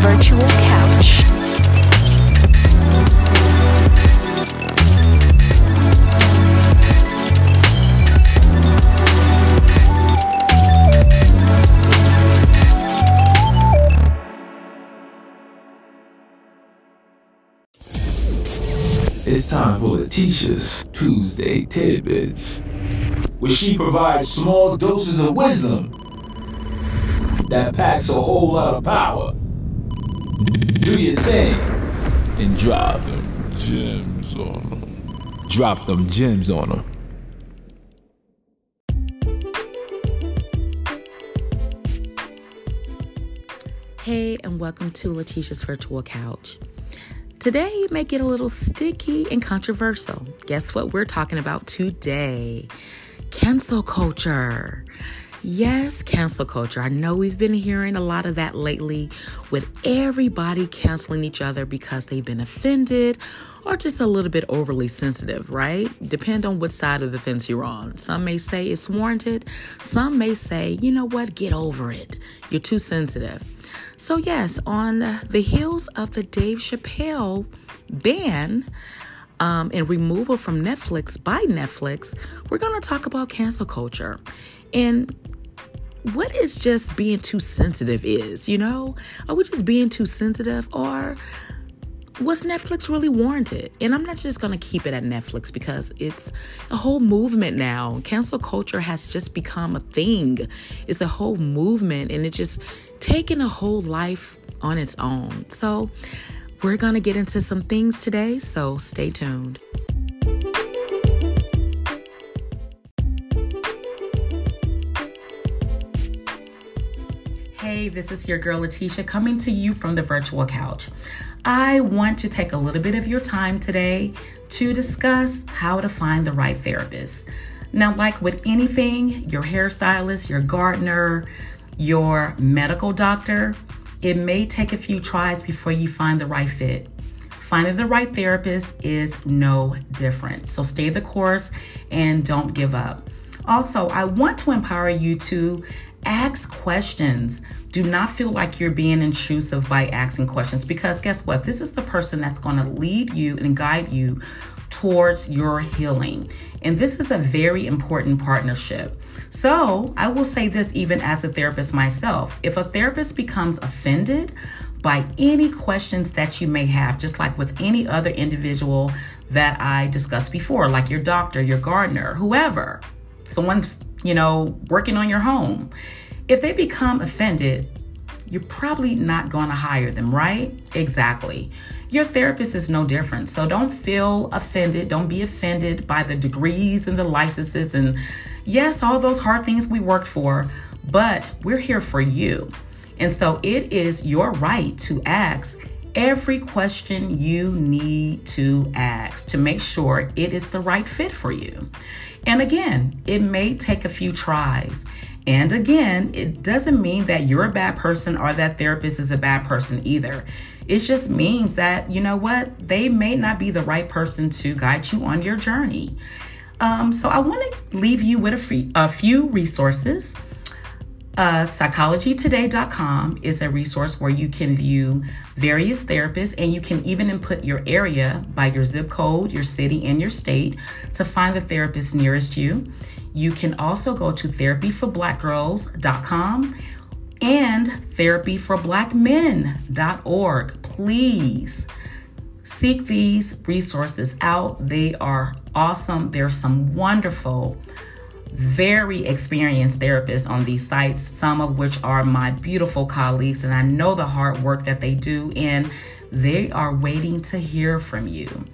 virtual couch. It's time for Leticia's Tuesday Tidbits, where she provides small doses of wisdom that packs a whole lot of power. Do your thing and drop them gems on them. Drop them gems on them. Hey, and welcome to Leticia's Virtual Couch. Today may get a little sticky and controversial. Guess what we're talking about today? Cancel culture. Yes, cancel culture. I know we've been hearing a lot of that lately with everybody canceling each other because they've been offended or just a little bit overly sensitive, right? Depend on what side of the fence you're on. Some may say it's warranted, some may say, you know what, get over it. You're too sensitive. So, yes, on the heels of the Dave Chappelle ban um, and removal from Netflix by Netflix, we're going to talk about cancel culture and what is just being too sensitive is, you know? Are we just being too sensitive or was Netflix really warranted? And I'm not just going to keep it at Netflix because it's a whole movement now. Cancel culture has just become a thing. It's a whole movement and it's just taking a whole life on its own. So, we're going to get into some things today, so stay tuned. Hey, this is your girl Leticia coming to you from the virtual couch. I want to take a little bit of your time today to discuss how to find the right therapist. Now, like with anything, your hairstylist, your gardener, your medical doctor, it may take a few tries before you find the right fit. Finding the right therapist is no different. So stay the course and don't give up. Also, I want to empower you to ask questions. Do not feel like you're being intrusive by asking questions because guess what? This is the person that's going to lead you and guide you towards your healing. And this is a very important partnership. So, I will say this even as a therapist myself if a therapist becomes offended by any questions that you may have, just like with any other individual that I discussed before, like your doctor, your gardener, whoever, someone, you know, working on your home. If they become offended, you're probably not going to hire them, right? Exactly. Your therapist is no different. So don't feel offended. Don't be offended by the degrees and the licenses and, yes, all those hard things we worked for, but we're here for you. And so it is your right to ask every question you need to ask to make sure it is the right fit for you. And again, it may take a few tries. And again, it doesn't mean that you're a bad person or that therapist is a bad person either. It just means that, you know what, they may not be the right person to guide you on your journey. Um, so I want to leave you with a, free, a few resources. Uh, psychologytoday.com is a resource where you can view various therapists and you can even input your area by your zip code, your city, and your state to find the therapist nearest you. You can also go to therapyforblackgirls.com and therapyforblackmen.org. Please seek these resources out. They are awesome. There's some wonderful, very experienced therapists on these sites, some of which are my beautiful colleagues, and I know the hard work that they do, and they are waiting to hear from you.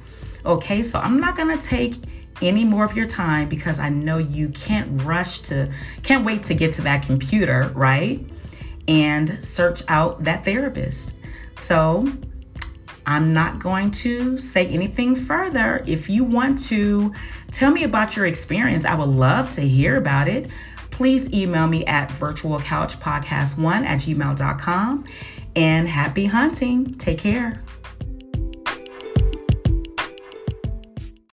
Okay, so I'm not gonna take any more of your time because I know you can't rush to, can't wait to get to that computer, right? And search out that therapist. So I'm not going to say anything further. If you want to tell me about your experience, I would love to hear about it. Please email me at virtualcouchpodcast1 at gmail.com. And happy hunting. Take care.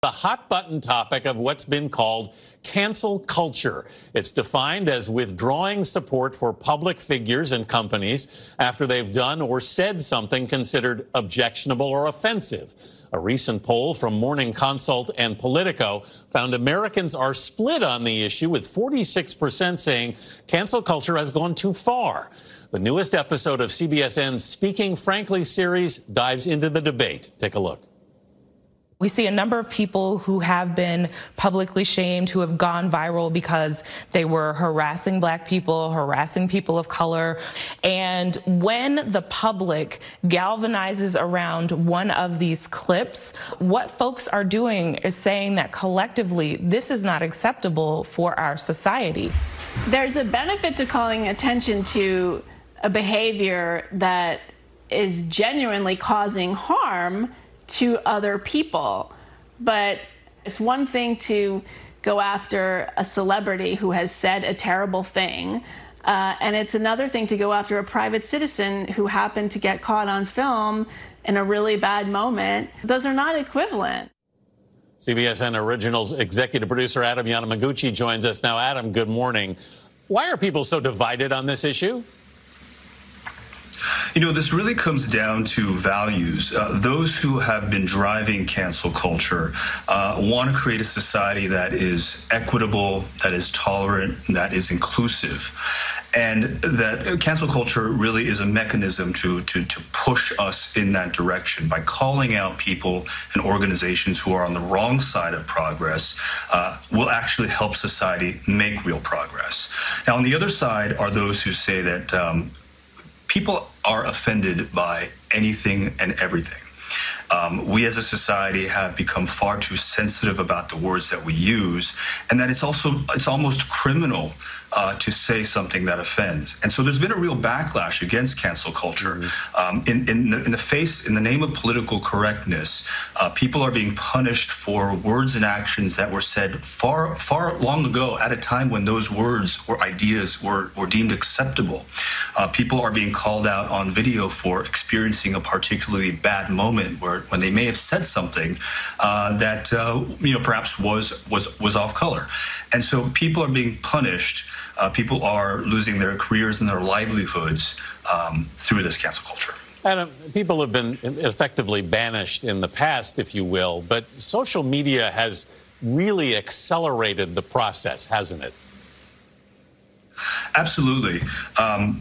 The hot button topic of what's been called cancel culture. It's defined as withdrawing support for public figures and companies after they've done or said something considered objectionable or offensive. A recent poll from Morning Consult and Politico found Americans are split on the issue, with 46% saying cancel culture has gone too far. The newest episode of CBSN's Speaking Frankly series dives into the debate. Take a look. We see a number of people who have been publicly shamed, who have gone viral because they were harassing black people, harassing people of color. And when the public galvanizes around one of these clips, what folks are doing is saying that collectively, this is not acceptable for our society. There's a benefit to calling attention to a behavior that is genuinely causing harm to other people. But it's one thing to go after a celebrity who has said a terrible thing. Uh, and it's another thing to go after a private citizen who happened to get caught on film in a really bad moment. Those are not equivalent. CBSN Originals executive producer Adam Yamaguchi joins us now. Adam, good morning. Why are people so divided on this issue? You know, this really comes down to values. Uh, those who have been driving cancel culture uh, want to create a society that is equitable, that is tolerant, that is inclusive. And that cancel culture really is a mechanism to, to, to push us in that direction by calling out people and organizations who are on the wrong side of progress uh, will actually help society make real progress. Now, on the other side are those who say that um, people are offended by anything and everything. Um, we as a society have become far too sensitive about the words that we use, and that it's also it's almost criminal uh, to say something that offends. And so there's been a real backlash against cancel culture. Um, in, in the, in, the, face, in the name of political correctness, uh, people are being punished for words and actions that were said far, far long ago at a time when those words or ideas were, were deemed acceptable. Uh, people are being called out on video for experiencing a particularly bad moment where when they may have said something uh, that uh, you know perhaps was was was off color, and so people are being punished uh, people are losing their careers and their livelihoods um, through this cancel culture. Adam, people have been effectively banished in the past, if you will, but social media has really accelerated the process, hasn't it? Absolutely. Um,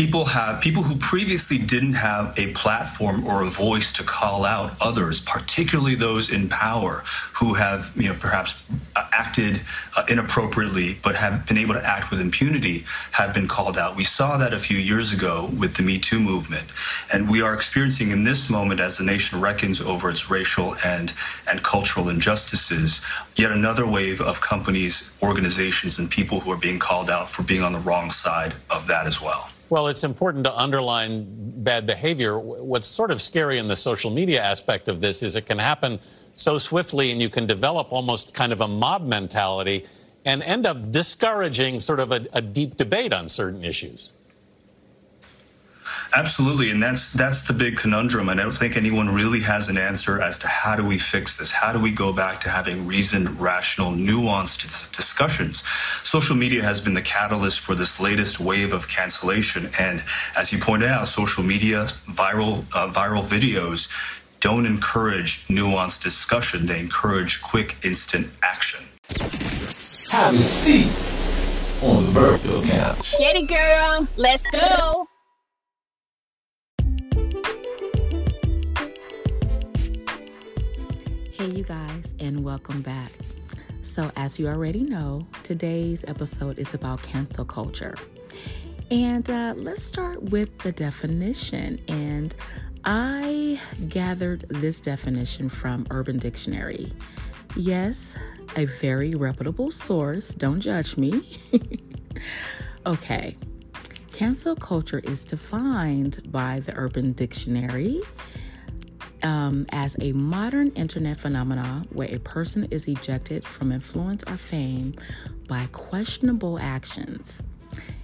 people have people who previously didn't have a platform or a voice to call out others, particularly those in power who have you know perhaps uh, acted uh, inappropriately but have been able to act with impunity, have been called out. We saw that a few years ago with the Me Too movement, and we are experiencing in this moment as the nation reckons over its racial and and cultural injustices, yet another wave of companies, organizations, and people who are being called out for being on the wrong side of that as well. Well, it's important to underline bad behavior. What's sort of scary in the social media aspect of this is it can happen so swiftly and you can develop almost kind of a mob mentality and end up discouraging sort of a, a deep debate on certain issues. Absolutely, and that's that's the big conundrum. And I don't think anyone really has an answer as to how do we fix this? How do we go back to having reasoned, rational, nuanced discussions? Social media has been the catalyst for this latest wave of cancellation, and as you pointed out, social media, viral uh, viral videos don't encourage nuanced discussion. They encourage quick, instant action. Have a seat on the virtual couch. Get it, girl. Let's go. Hey, you guys, and welcome back. So, as you already know, today's episode is about cancel culture. And uh, let's start with the definition. And I gathered this definition from Urban Dictionary. Yes, a very reputable source. Don't judge me. okay. Cancel culture is defined by the Urban Dictionary um, as a modern internet phenomenon where a person is ejected from influence or fame by questionable actions.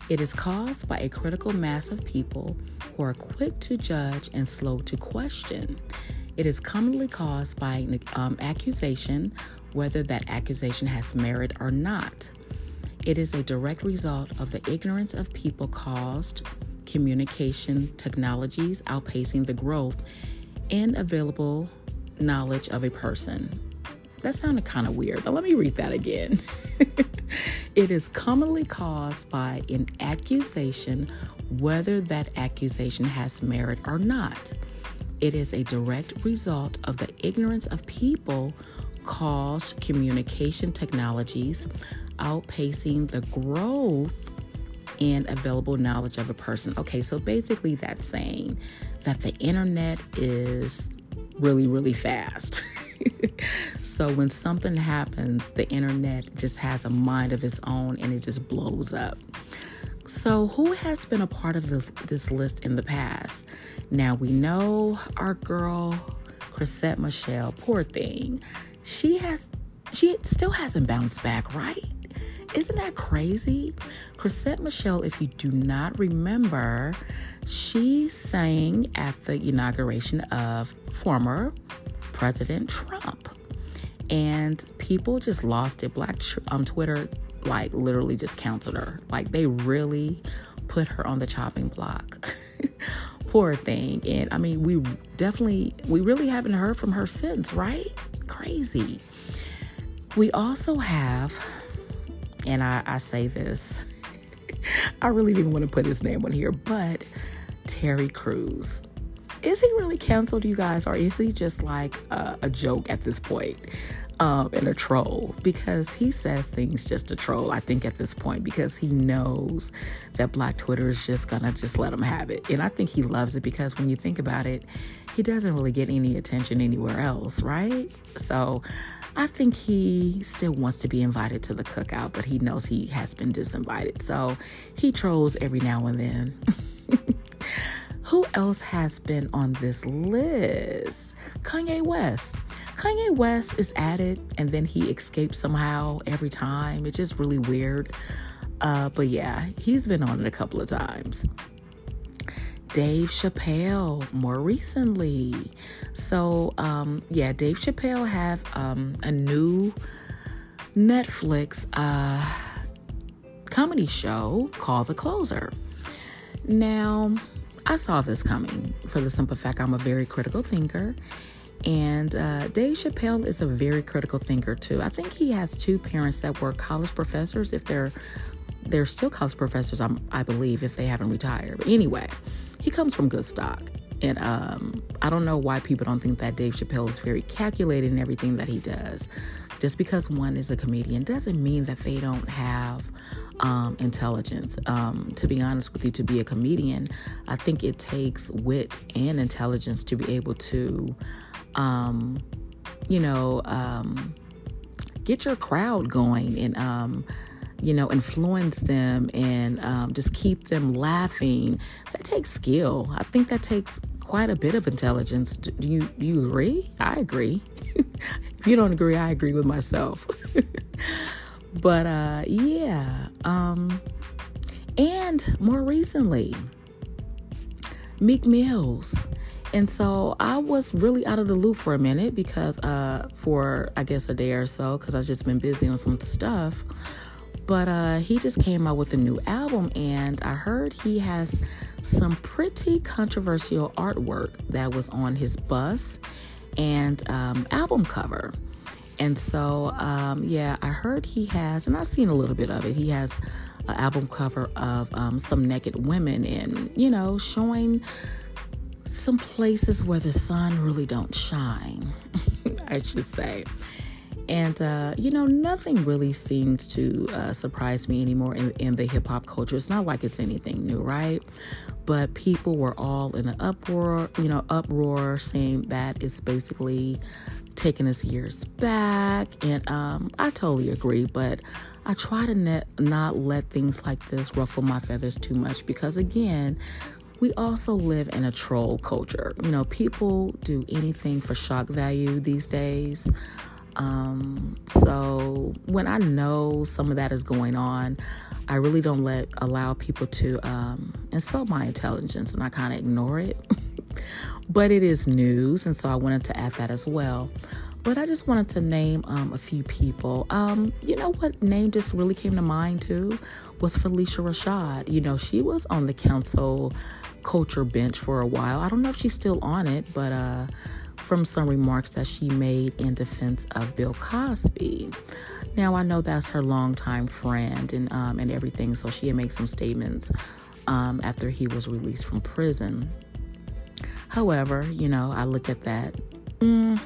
It is caused by a critical mass of people who are quick to judge and slow to question. It is commonly caused by um, accusation, whether that accusation has merit or not. It is a direct result of the ignorance of people caused communication technologies outpacing the growth in available knowledge of a person. That sounded kind of weird, but let me read that again. it is commonly caused by an accusation, whether that accusation has merit or not. It is a direct result of the ignorance of people caused communication technologies outpacing the growth and available knowledge of a person. Okay, so basically that's saying that the internet is really, really fast. so when something happens, the internet just has a mind of its own and it just blows up. So, who has been a part of this, this list in the past? Now, we know our girl, Chrisette Michele, poor thing. She has, she still hasn't bounced back, right? Isn't that crazy? Chrisette Michele, if you do not remember, she sang at the inauguration of former President Trump. And people just lost it. Black um, Twitter, like, literally just canceled her. Like, they really put her on the chopping block. Poor thing. And I mean, we definitely, we really haven't heard from her since, right? Crazy. We also have and I, I say this, I really didn't want to put his name on here, but Terry Crews. Is he really canceled, you guys, or is he just like a, a joke at this point? Um, and a troll because he says things just to troll, I think, at this point, because he knows that Black Twitter is just gonna just let him have it. And I think he loves it because when you think about it, he doesn't really get any attention anywhere else, right? So I think he still wants to be invited to the cookout, but he knows he has been disinvited. So he trolls every now and then. Who else has been on this list? Kanye West. Kanye West is added and then he escapes somehow every time. It's just really weird. Uh, but yeah, he's been on it a couple of times. Dave Chappelle more recently. So um, yeah, Dave Chappelle have um, a new Netflix uh, comedy show called The Closer. Now, I saw this coming for the simple fact I'm a very critical thinker. And uh, Dave Chappelle is a very critical thinker too. I think he has two parents that were college professors. If they're they're still college professors, I'm, I believe, if they haven't retired. But anyway, he comes from good stock. And um, I don't know why people don't think that Dave Chappelle is very calculated in everything that he does. Just because one is a comedian doesn't mean that they don't have um, intelligence. Um, to be honest with you, to be a comedian, I think it takes wit and intelligence to be able to, um, you know, um, get your crowd going and um, you know, influence them and um, just keep them laughing. That takes skill. I think that takes quite a bit of intelligence. Do you do you agree? I agree. if you don't agree, I agree with myself. but uh, yeah, um, and more recently, Meek Mills. And so I was really out of the loop for a minute because uh, for I guess a day or so because I've just been busy on some stuff. But uh, he just came out with a new album, and I heard he has some pretty controversial artwork that was on his bus and um, album cover. And so, um, yeah, I heard he has, and I've seen a little bit of it. He has an album cover of um, some naked women and, you know, showing some places where the sun really don't shine, I should say. And, uh, you know, nothing really seems to uh, surprise me anymore in, in the hip hop culture. It's not like it's anything new, right? But people were all in an uproar, you know, uproar saying that it's basically taking us years back. And um, I totally agree, but I try to not let things like this ruffle my feathers too much because, again, we also live in a troll culture. You know, people do anything for shock value these days. Um, so when I know some of that is going on, I really don't let allow people to um, insult my intelligence, and I kind of ignore it. but it is news, and so I wanted to add that as well. But I just wanted to name um, a few people. Um, you know what name just really came to mind too was Phylicia Rashad. You know, she was on the cancel culture bench for a while. I don't know if she's still on it, but uh, from some remarks that she made in defense of Bill Cosby. Now I know that's her longtime friend and um, and everything, so she had made some statements um, after he was released from prison. However, you know, I look at that. Mm,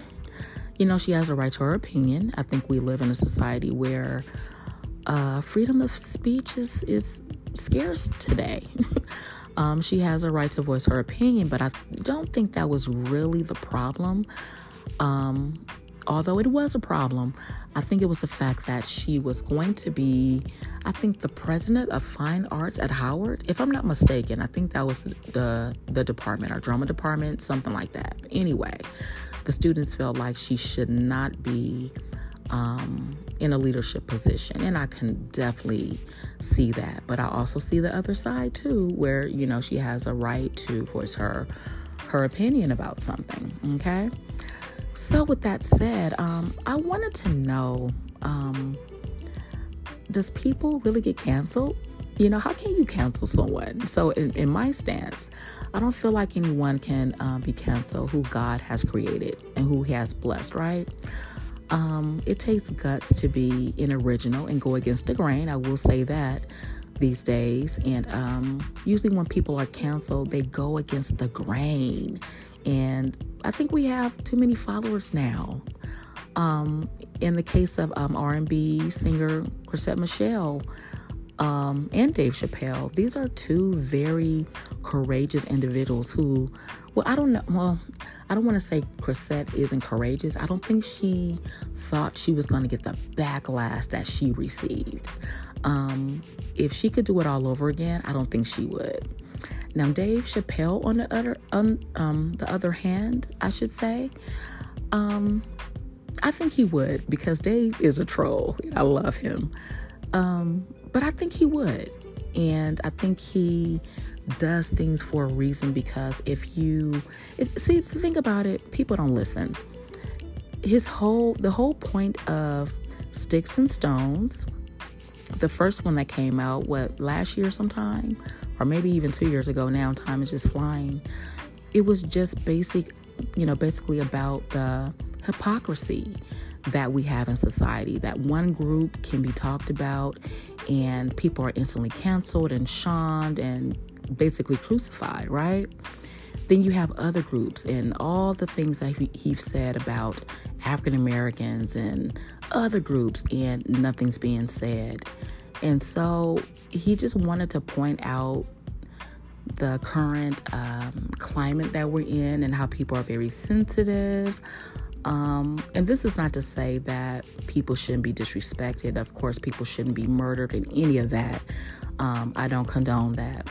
you know, she has a right to her opinion. I think we live in a society where uh, freedom of speech is is scarce today. um, she has a right to voice her opinion, but I don't think that was really the problem. Um, although it was a problem, I think it was the fact that she was going to be, I think, the president of fine arts at Howard, if I'm not mistaken. I think that was the the department, our drama department, something like that. Anyway, the students felt like she should not be um, in a leadership position, and I can definitely see that. But I also see the other side too, where you know she has a right to voice her her opinion about something. Okay. So, with that said, um, I wanted to know um, does people really get canceled? You know, how can you cancel someone? So, in, in my stance, I don't feel like anyone can uh, be canceled who God has created and who He has blessed, right? Um, it takes guts to be an original and go against the grain. I will say that these days. And um, usually, when people are canceled, they go against the grain. And I think we have too many followers now. Um, in the case of um, R&B singer Chrisette Michele um, and Dave Chappelle, these are two very courageous individuals who, well, I don't know, well, I don't want to say Chrisette isn't courageous. I don't think she thought she was going to get the backlash that she received. Um, if she could do it all over again, I don't think she would. Now, Dave Chappelle, on the other, on um, the other hand, I should say, um, I think he would because Dave is a troll. I love him, um, but I think he would, and I think he does things for a reason because if you if, see think about it people don't listen. His whole the whole point of sticks and stones the first one that came out, what, last year sometime, or maybe even two years ago now, time is just flying. It was just basic, you know, basically about the hypocrisy that we have in society. That one group can be talked about and people are instantly canceled and shunned and basically crucified, right? Then you have other groups and all the things that he, he said about African Americans and other groups, and nothing's being said. And so he just wanted to point out the current um, climate that we're in and how people are very sensitive. Um, and this is not to say that people shouldn't be disrespected. Of course, people shouldn't be murdered and any of that. Um, I don't condone that.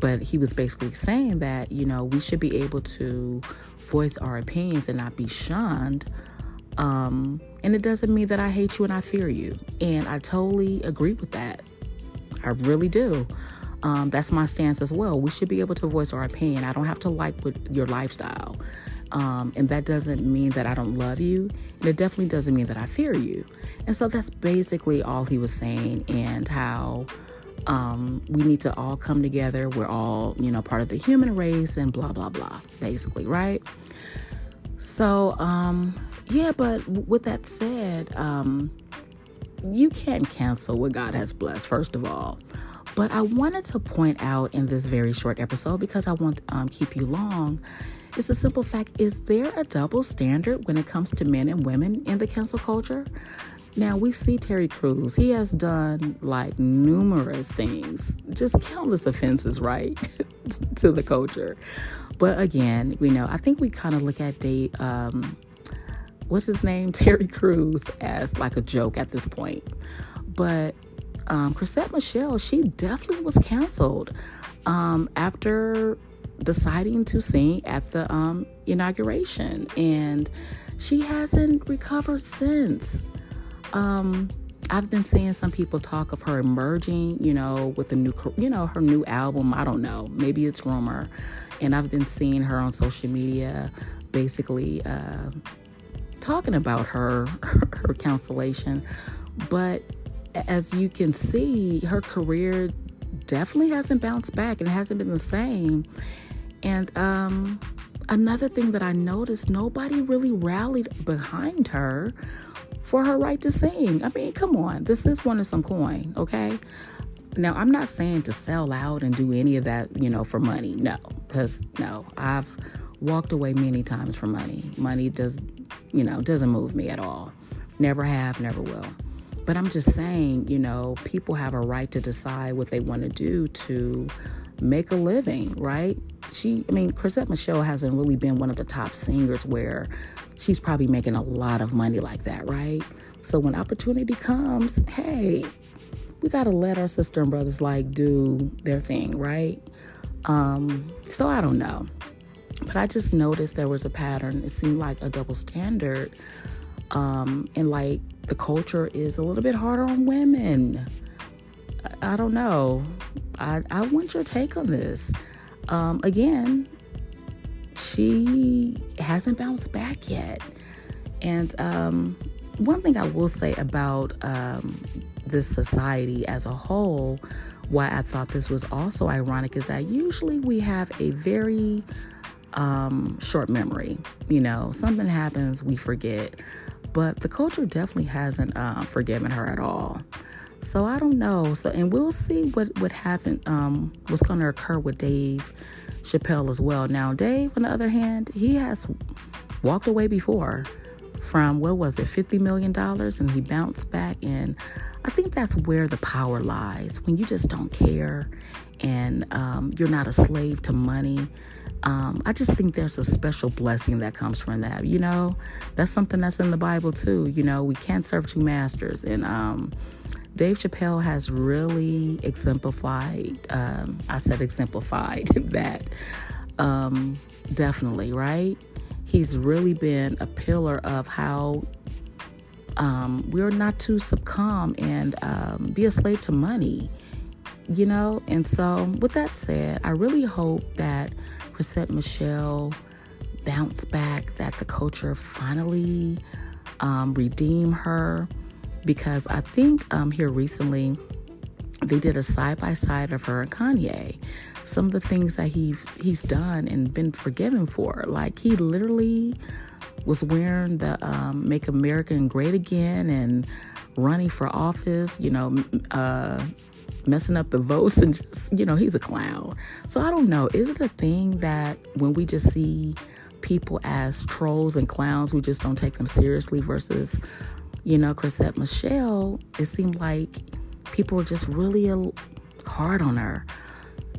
But he was basically saying that, you know, we should be able to voice our opinions and not be shunned. Um, and it doesn't mean that I hate you and I fear you. And I totally agree with that. I really do. Um, that's my stance as well. We should be able to voice our opinion. I don't have to like your lifestyle. Um, and that doesn't mean that I don't love you. And it definitely doesn't mean that I fear you. And so that's basically all he was saying, and how um, we need to all come together. We're all, you know, part of the human race and blah, blah, blah, basically, right? So, um, yeah, but with that said, um, you can't cancel what God has blessed, first of all. But I wanted to point out in this very short episode because I won't um, keep you long. It's a simple fact is there a double standard when it comes to men and women in the cancel culture? Now we see Terry Crews. He has done like numerous things, just countless offenses, right, to the culture. But again, we know I think we kind of look at Dave, um, what's his name, Terry Crews, as like a joke at this point. But um, Chrisette Michele, she definitely was canceled um, after deciding to sing at the um, inauguration, and she hasn't recovered since. Um, I've been seeing some people talk of her emerging, you know, with a new, you know, her new album. I don't know. Maybe it's rumor. And I've been seeing her on social media basically uh, talking about her, her cancellation. But as you can see, her career definitely hasn't bounced back and it hasn't been the same. And um, another thing that I noticed, nobody really rallied behind her for her right to sing. I mean, come on, this is one of some coin, okay? Now, I'm not saying to sell out and do any of that, you know, for money. No, because no, I've walked away many times for money. Money does, you know, doesn't move me at all. Never have, never will. But I'm just saying, you know, people have a right to decide what they want to do to make a living, right? She, I mean, Chrisette Michele hasn't really been one of the top singers where she's probably making a lot of money like that, right? So when opportunity comes, hey, we got to let our sister and brothers like do their thing, right? Um, so I don't know. But I just noticed there was a pattern. It seemed like a double standard. Um, and like the culture is a little bit harder on women. I, I don't know. I, I want your take on this. Um, again, she hasn't bounced back yet. And um, one thing I will say about um, this society as a whole, why I thought this was also ironic, is that usually we have a very um, short memory. You know, something happens, we forget. But the culture definitely hasn't uh, forgiven her at all. So I don't know. So and we'll see what what happened. Um, what's going to occur with Dave Chappelle as well. Now Dave, on the other hand, he has walked away before from what was it, fifty million dollars, and he bounced back. And I think that's where the power lies when you just don't care and um, you're not a slave to money. Um, I just think there's a special blessing that comes from that. You know, that's something that's in the Bible too. You know, we can't serve two masters. And um, Dave Chappelle has really exemplified, um, I said exemplified that um, definitely, right? He's really been a pillar of how um, we're not to succumb and um, be a slave to money you know? And so, with that said, I really hope that Chrisette Michele bounce back, that the culture finally um, redeem her. Because I think um, here recently they did a side by side of her and Kanye. Some of the things that he he's done and been forgiven for, like he literally was wearing the um, "Make America Great Again" and running for office. You know, uh, messing up the votes and just, you know, he's a clown. So I don't know. Is it a thing that when we just see people as trolls and clowns, we just don't take them seriously versus, you know, Chrisette Michele, it seemed like people were just really hard on her.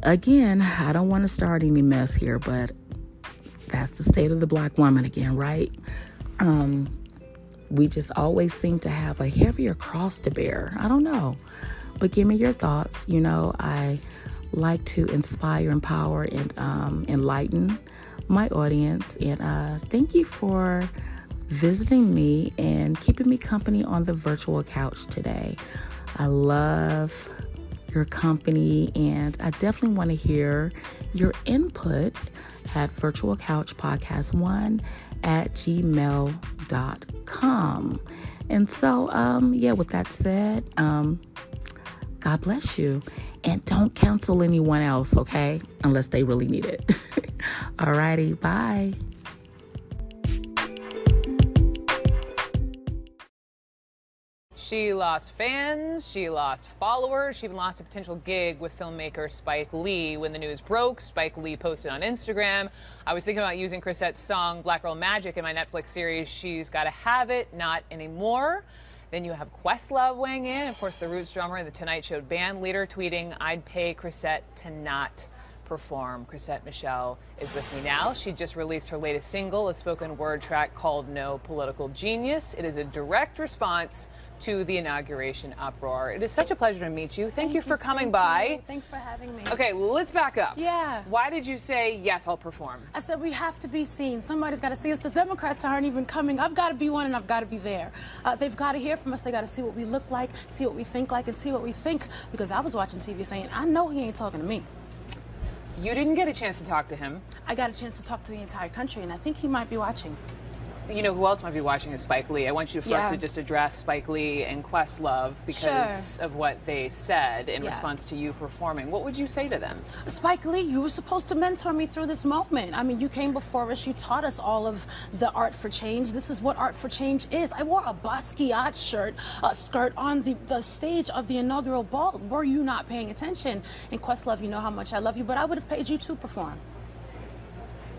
Again, I don't want to start any mess here, but that's the state of the black woman again, right? Um, we just always seem to have a heavier cross to bear. I don't know. But give me your thoughts. You know, I like to inspire, empower, and um, enlighten my audience. And uh, thank you for visiting me and keeping me company on the virtual couch today. I love your company, and I definitely want to hear your input at Virtual Couch Podcast One at gmail.com. And so, um, yeah, with that said, um, God bless you. And don't cancel anyone else, okay? Unless they really need it. Alrighty, bye. She lost fans, she lost followers, she even lost a potential gig with filmmaker Spike Lee. When the news broke, Spike Lee posted on Instagram, I was thinking about using Chrisette's song Black Girl Magic in my Netflix series She's Gotta Have It, Not Anymore. Then you have Questlove weighing in, of course, the Roots drummer and the Tonight Show band leader tweeting, I'd pay Chrisette to not perform. Chrisette Michele is with me now. She just released her latest single, a spoken word track called No Political Genius. It is a direct response to the inauguration uproar. It is such a pleasure to meet you. Thank, Thank you for you coming so by. too. Thanks for having me. Okay, let's back up. Yeah. Why did you say, yes, I'll perform? I said we have to be seen. Somebody's got to see us. The Democrats aren't even coming. I've got to be one, and I've got to be there. Uh, they've got to hear from us. They got to see what we look like, see what we think like, and see what we think. Because I was watching TV saying, I know he ain't talking to me. You didn't get a chance to talk to him. I got a chance to talk to the entire country, and I think he might be watching. You know who else might be watching is Spike Lee. I want you first Yeah. to just address Spike Lee and Questlove because of what they said in Yeah. response to you performing. What would you say to them? Spike Lee, you were supposed to mentor me through this moment. I mean, you came before us, you taught us all of the art for change. This is what art for change is. I wore a Basquiat shirt, a skirt on the, the stage of the inaugural ball. Were you not paying attention? And Questlove, you know how much I love you, but I would have paid you to perform.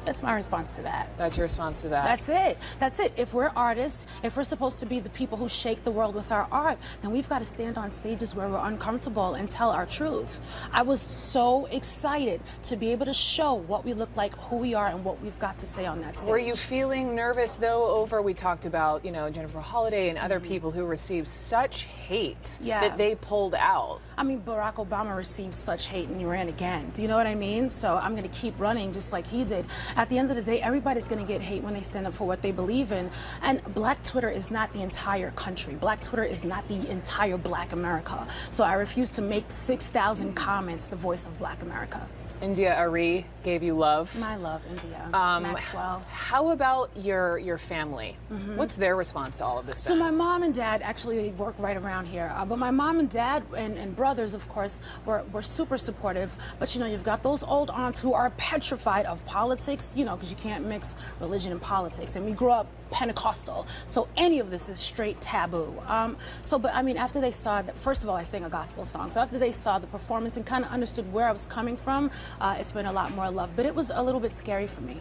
That's my response to that. That's your response to that. That's it. That's it. If we're artists, if we're supposed to be the people who shake the world with our art, then we've got to stand on stages where we're uncomfortable and tell our truth. I was so excited to be able to show what we look like, who we are, and what we've got to say on that stage. Were you feeling nervous though over we talked about, you know, Jennifer Holliday and other mm-hmm. people who received such hate. Yeah. that they pulled out? I mean, Barack Obama received such hate and he ran again. Do you know what I mean? So I'm going to keep running just like he did. At the end of the day, everybody's going to get hate when they stand up for what they believe in. And Black Twitter is not the entire country. Black Twitter is not the entire Black America. So I refuse to make 6,000 comments the voice of Black America. India Arie gave you love. My love, India. Um, Maxwell. How about your your family? What's their response to all of this? So been? my mom and dad actually work right around here, uh, but my mom and dad and, and brothers, of course, were, were super supportive. But you know, you've got those old aunts who are petrified of politics, you know, because you can't mix religion and politics. And we grew up Pentecostal, so any of this is straight taboo. Um, so, but I mean, after they saw that, first of all, I sang a gospel song. So after they saw the performance and kind of understood where I was coming from, uh, it's been a lot more love. But it was a little bit scary for me.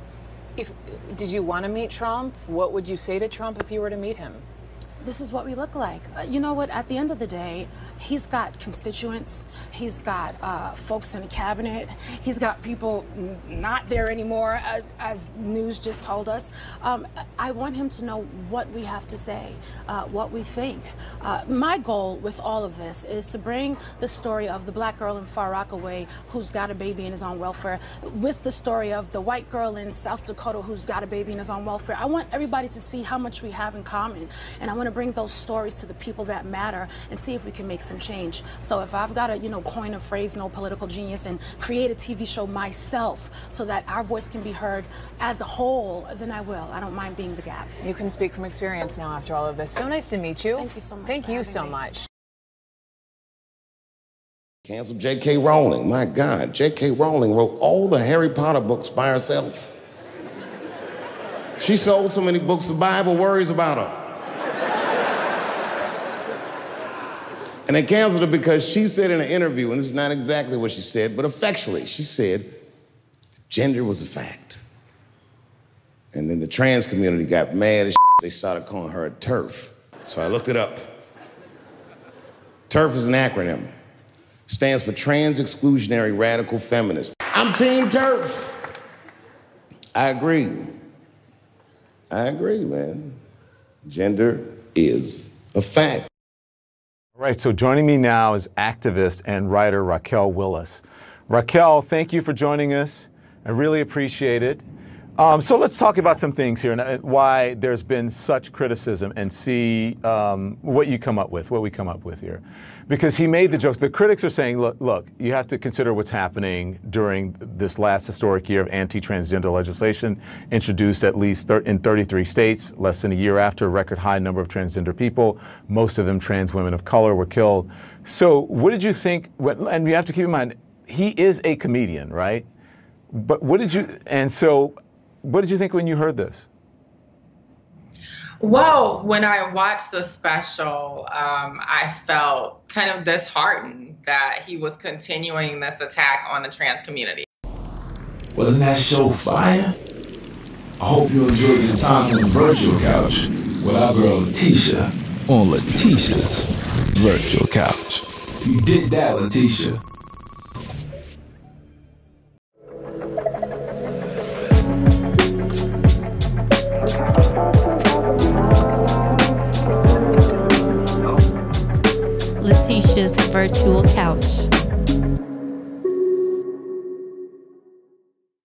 If, did you want to meet Trump? What would you say to Trump if you were to meet him? This is what we look like. Uh, you know what? At the end of the day, he's got constituents. He's got uh, folks in the cabinet. He's got people not there anymore, uh, as news just told us. Um, I want him to know what we have to say, uh, what we think. Uh, my goal with all of this is to bring the story of the black girl in Far Rockaway who's got a baby and is on welfare with the story of the white girl in South Dakota who's got a baby and is on welfare. I want everybody to see how much we have in common, and I want to bring those stories to the people that matter and see if we can make some change. So if I've got to, you know, coin a phrase, no political genius, and create a TV show myself so that our voice can be heard as a whole, then I will. I don't mind being the gap. You can speak from experience now after all of this. So nice to meet you. Thank you so much Thank you so me. much. Cancel J.K. Rowling. My God, J.K. Rowling wrote all the Harry Potter books by herself. She sold so many books, the Bible worries about her. And they canceled her because she said in an interview, and this is not exactly what she said, but effectually, she said gender was a fact. And then the trans community got mad as they started calling her a TERF. So I looked it up. TERF is an acronym stands for Trans Exclusionary Radical Feminist. I'm Team TERF. I agree. I agree, man. Gender is a fact. All right, so joining me now is activist and writer Raquel Willis. Raquel, thank you for joining us. I really appreciate it. Um, so let's talk about some things here and uh, why there's been such criticism and see um, what you come up with, what we come up with here. Because he made the jokes. The critics are saying, look, look, you have to consider what's happening during this last historic year of anti-transgender legislation introduced at least thir- in 33 states, less than a year after a record high number of transgender people, most of them trans women of color, were killed. So what did you think? And you have to keep in mind, he is a comedian, right? But what did you? And so, what did you think when you heard this? Well, when I watched the special, um, I felt kind of disheartened that he was continuing this attack on the trans community. Wasn't that show fire? I hope you enjoyed your time on the virtual couch with our girl Leticia on Leticia's virtual couch. You did that, Leticia. Virtual couch.